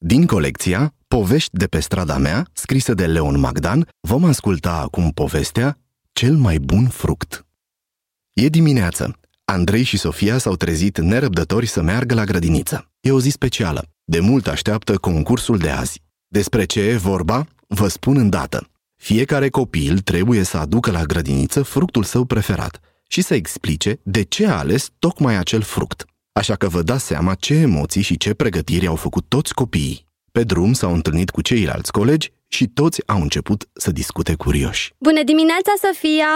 Din colecția Povești de pe strada mea, scrisă de Leon Magdan, vom asculta acum povestea Cel mai bun fruct. E dimineață. Andrei și Sofia s-au trezit nerăbdători să meargă la grădiniță. E o zi specială. De mult așteaptă concursul de azi. Despre ce e vorba, vă spun îndată. Fiecare copil trebuie să aducă la grădiniță fructul său preferat și să explice de ce a ales tocmai acel fruct. Așa că vă dați seama ce emoții și ce pregătiri au făcut toți copiii. Pe drum s-au întâlnit cu ceilalți colegi și toți au început să discute curioși. Bună dimineața, Sofia!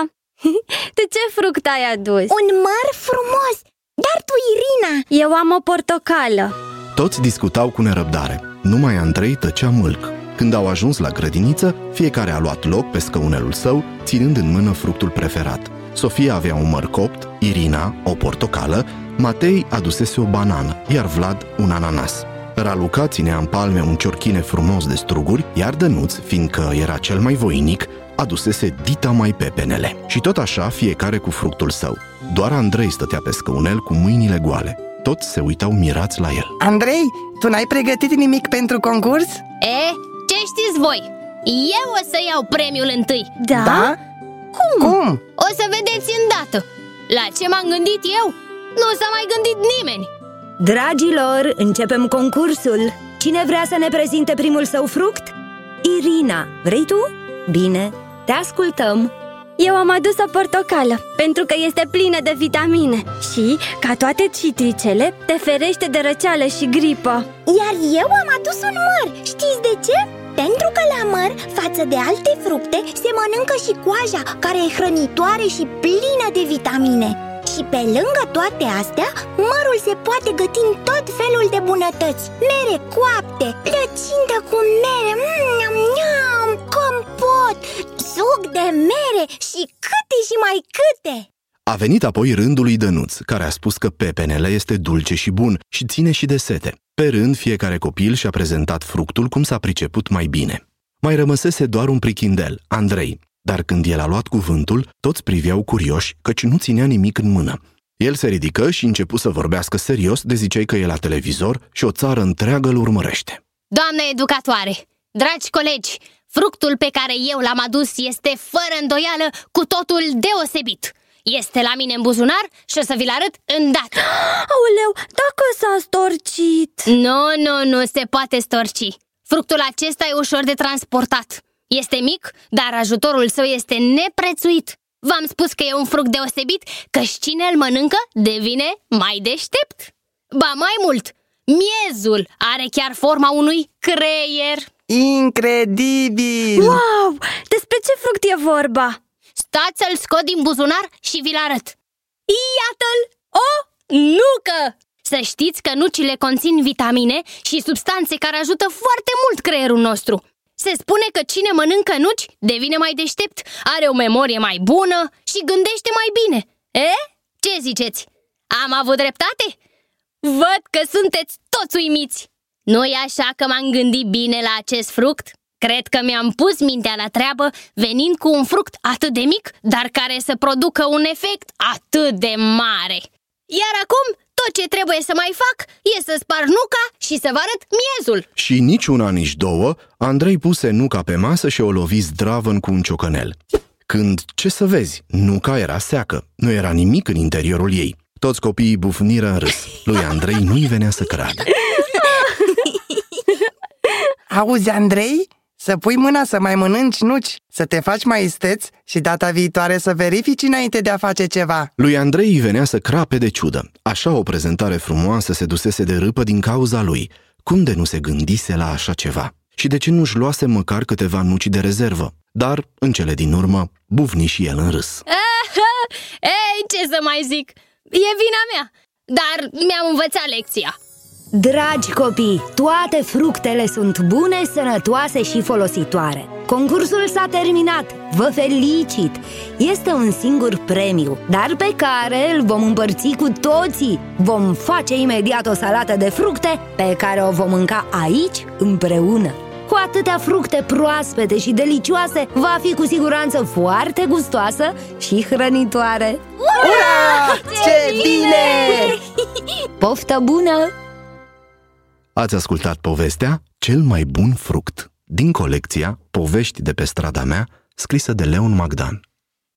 De ce fruct ai adus? Un măr frumos! Dar tu, Irina! Eu am o portocală Toți discutau cu nerăbdare. Numai Andrei tăcea mâlc. Când au ajuns la grădiniță, fiecare a luat loc pe scăunelul său, ținând în mână fructul preferat. Sofia avea un măr copt, Irina o portocală, Matei adusese o banană, iar Vlad un ananas. Raluca ținea în palme un ciorchine frumos de struguri, iar Dănuț, fiindcă era cel mai voinic, adusese dita mai pepenele. Și tot așa, fiecare cu fructul său. Doar Andrei stătea pe scăunel cu mâinile goale. Toți se uitau mirați la el. Andrei, tu n-ai pregătit nimic pentru concurs? E, ce știți voi? Eu o să iau premiul întâi Da? Da? Cum? Cum? O să vedeți îndată La ce m-am gândit eu? Nu s-a mai gândit nimeni. Dragilor, începem concursul. Cine vrea să ne prezinte primul său fruct? Irina, vrei tu? Bine, te ascultăm. Eu am adus o portocală pentru că este plină de vitamine. Și, ca toate citricele, te ferește de răceală și gripă. Iar eu am adus un măr. Știți de ce? Pentru că la măr, față de alte fructe, se mănâncă și coaja Care e hrănitoare și plină de vitamine și pe lângă toate astea, mărul se poate găti în tot felul de bunătăți Mere coapte, plăcintă cu mere, mm, mm, compot, suc de mere și câte și mai câte A venit apoi rândul lui Dănuț, care a spus că pepenele este dulce și bun și ține și de sete. Pe rând, fiecare copil și-a prezentat fructul cum s-a priceput mai bine. Mai rămăsese doar un prichindel, Andrei, dar când el a luat cuvântul, toți priveau curioși, căci nu ținea nimic în mână. El se ridică și începu să vorbească serios de zicei că e la televizor și o țară întreagă îl urmărește. Doamne educatoare, dragi colegi Fructul pe care eu l-am adus este fără îndoială cu totul deosebit. Este la mine în buzunar și o să vi-l arăt îndată. Aoleu, dacă s-a storcit! Nu, nu, nu se poate storci. Fructul acesta e ușor de transportat Este mic, dar ajutorul său este neprețuit V-am spus că e un fruct deosebit, căci cine îl mănâncă devine mai deștept Ba mai mult, miezul are chiar forma unui creier Incredibil! Wow, despre ce fruct e vorba? Stați să-l scot din buzunar și vi-l arăt Iată-l! O nucă! Să știți că nucile conțin vitamine și substanțe care ajută foarte mult creierul nostru Se spune că cine mănâncă nuci devine mai deștept, are o memorie mai bună și gândește mai bine E? Ce ziceți? Am avut dreptate? Văd că sunteți toți uimiți nu e așa că m-am gândit bine la acest fruct? Cred că mi-am pus mintea la treabă venind cu un fruct atât de mic, dar care să producă un efect atât de mare. Iar acum, tot ce trebuie să mai fac e să spar nuca și să vă arăt miezul. Și nici una, nici două, Andrei puse nuca pe masă și o lovi zdravăn cu un ciocănel. Când, ce să vezi, nuca era seacă, nu era nimic în interiorul ei. Toți copiii bufniră în râs. Lui Andrei nu-i venea să creadă. Auzi, Andrei? Să pui mâna să mai mănânci nuci, să te faci mai isteț și data viitoare să verifici înainte de a face ceva. Lui Andrei îi venea să crape de ciudă. Așa o prezentare frumoasă se dusese de râpă din cauza lui. Cum de nu se gândise la așa ceva? Și de ce nu-și luase măcar câteva nuci de rezervă? Dar, în cele din urmă, bufni și el în râs. Ei, ce să mai zic? E vina mea, dar mi-am învățat lecția. Dragi copii, toate fructele sunt bune, sănătoase și folositoare Concursul s-a terminat, vă felicit! Este un singur premiu, dar pe care îl vom împărți cu toții Vom face imediat o salată de fructe pe care o vom mânca aici împreună cu atâtea fructe proaspete și delicioase, va fi cu siguranță foarte gustoasă și hrănitoare Ura! Ce bine! Poftă bună! Ați ascultat povestea Cel mai bun fruct din colecția Povești de pe strada mea, scrisă de Leon Magdan.